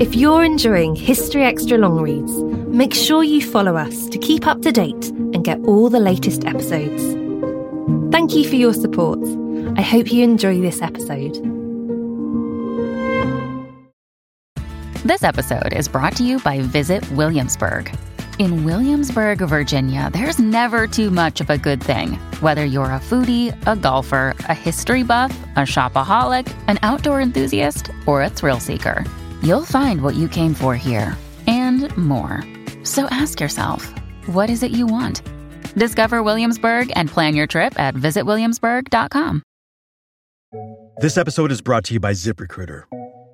If you're enjoying History Extra long reads, make sure you follow us to keep up to date and get all the latest episodes. Thank you for your support. I hope you enjoy this episode. This episode is brought to you by Visit Williamsburg. In Williamsburg, Virginia, there's never too much of a good thing. Whether you're a foodie, a golfer, a history buff, a shopaholic, an outdoor enthusiast, or a thrill seeker, you'll find what you came for here and more. So ask yourself, what is it you want? Discover Williamsburg and plan your trip at visitwilliamsburg.com. This episode is brought to you by ZipRecruiter.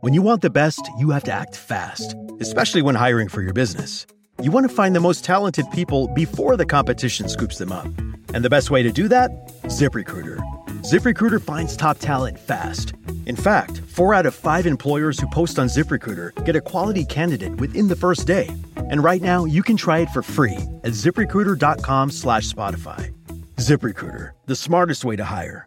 When you want the best, you have to act fast, especially when hiring for your business. You want to find the most talented people before the competition scoops them up. And the best way to do that? ZipRecruiter. ZipRecruiter finds top talent fast. In fact, four out of five employers who post on ZipRecruiter get a quality candidate within the first day. And right now, you can try it for free at ziprecruiter.com slash Spotify. ZipRecruiter, the smartest way to hire.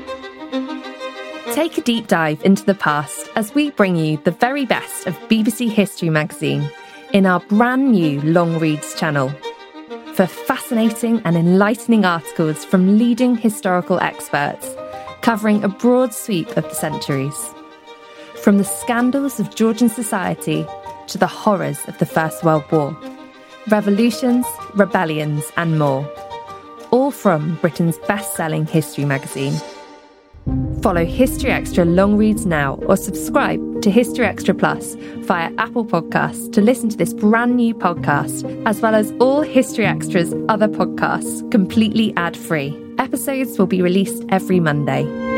Take a deep dive into the past as we bring you the very best of BBC History magazine in our brand new Long Reads channel. For fascinating and enlightening articles from leading historical experts covering a broad sweep of the centuries. From the scandals of Georgian society to the horrors of the First World War, revolutions, rebellions, and more. All from Britain's best selling history magazine. Follow History Extra long reads now or subscribe to History Extra Plus via Apple Podcasts to listen to this brand new podcast, as well as all History Extra's other podcasts completely ad free. Episodes will be released every Monday.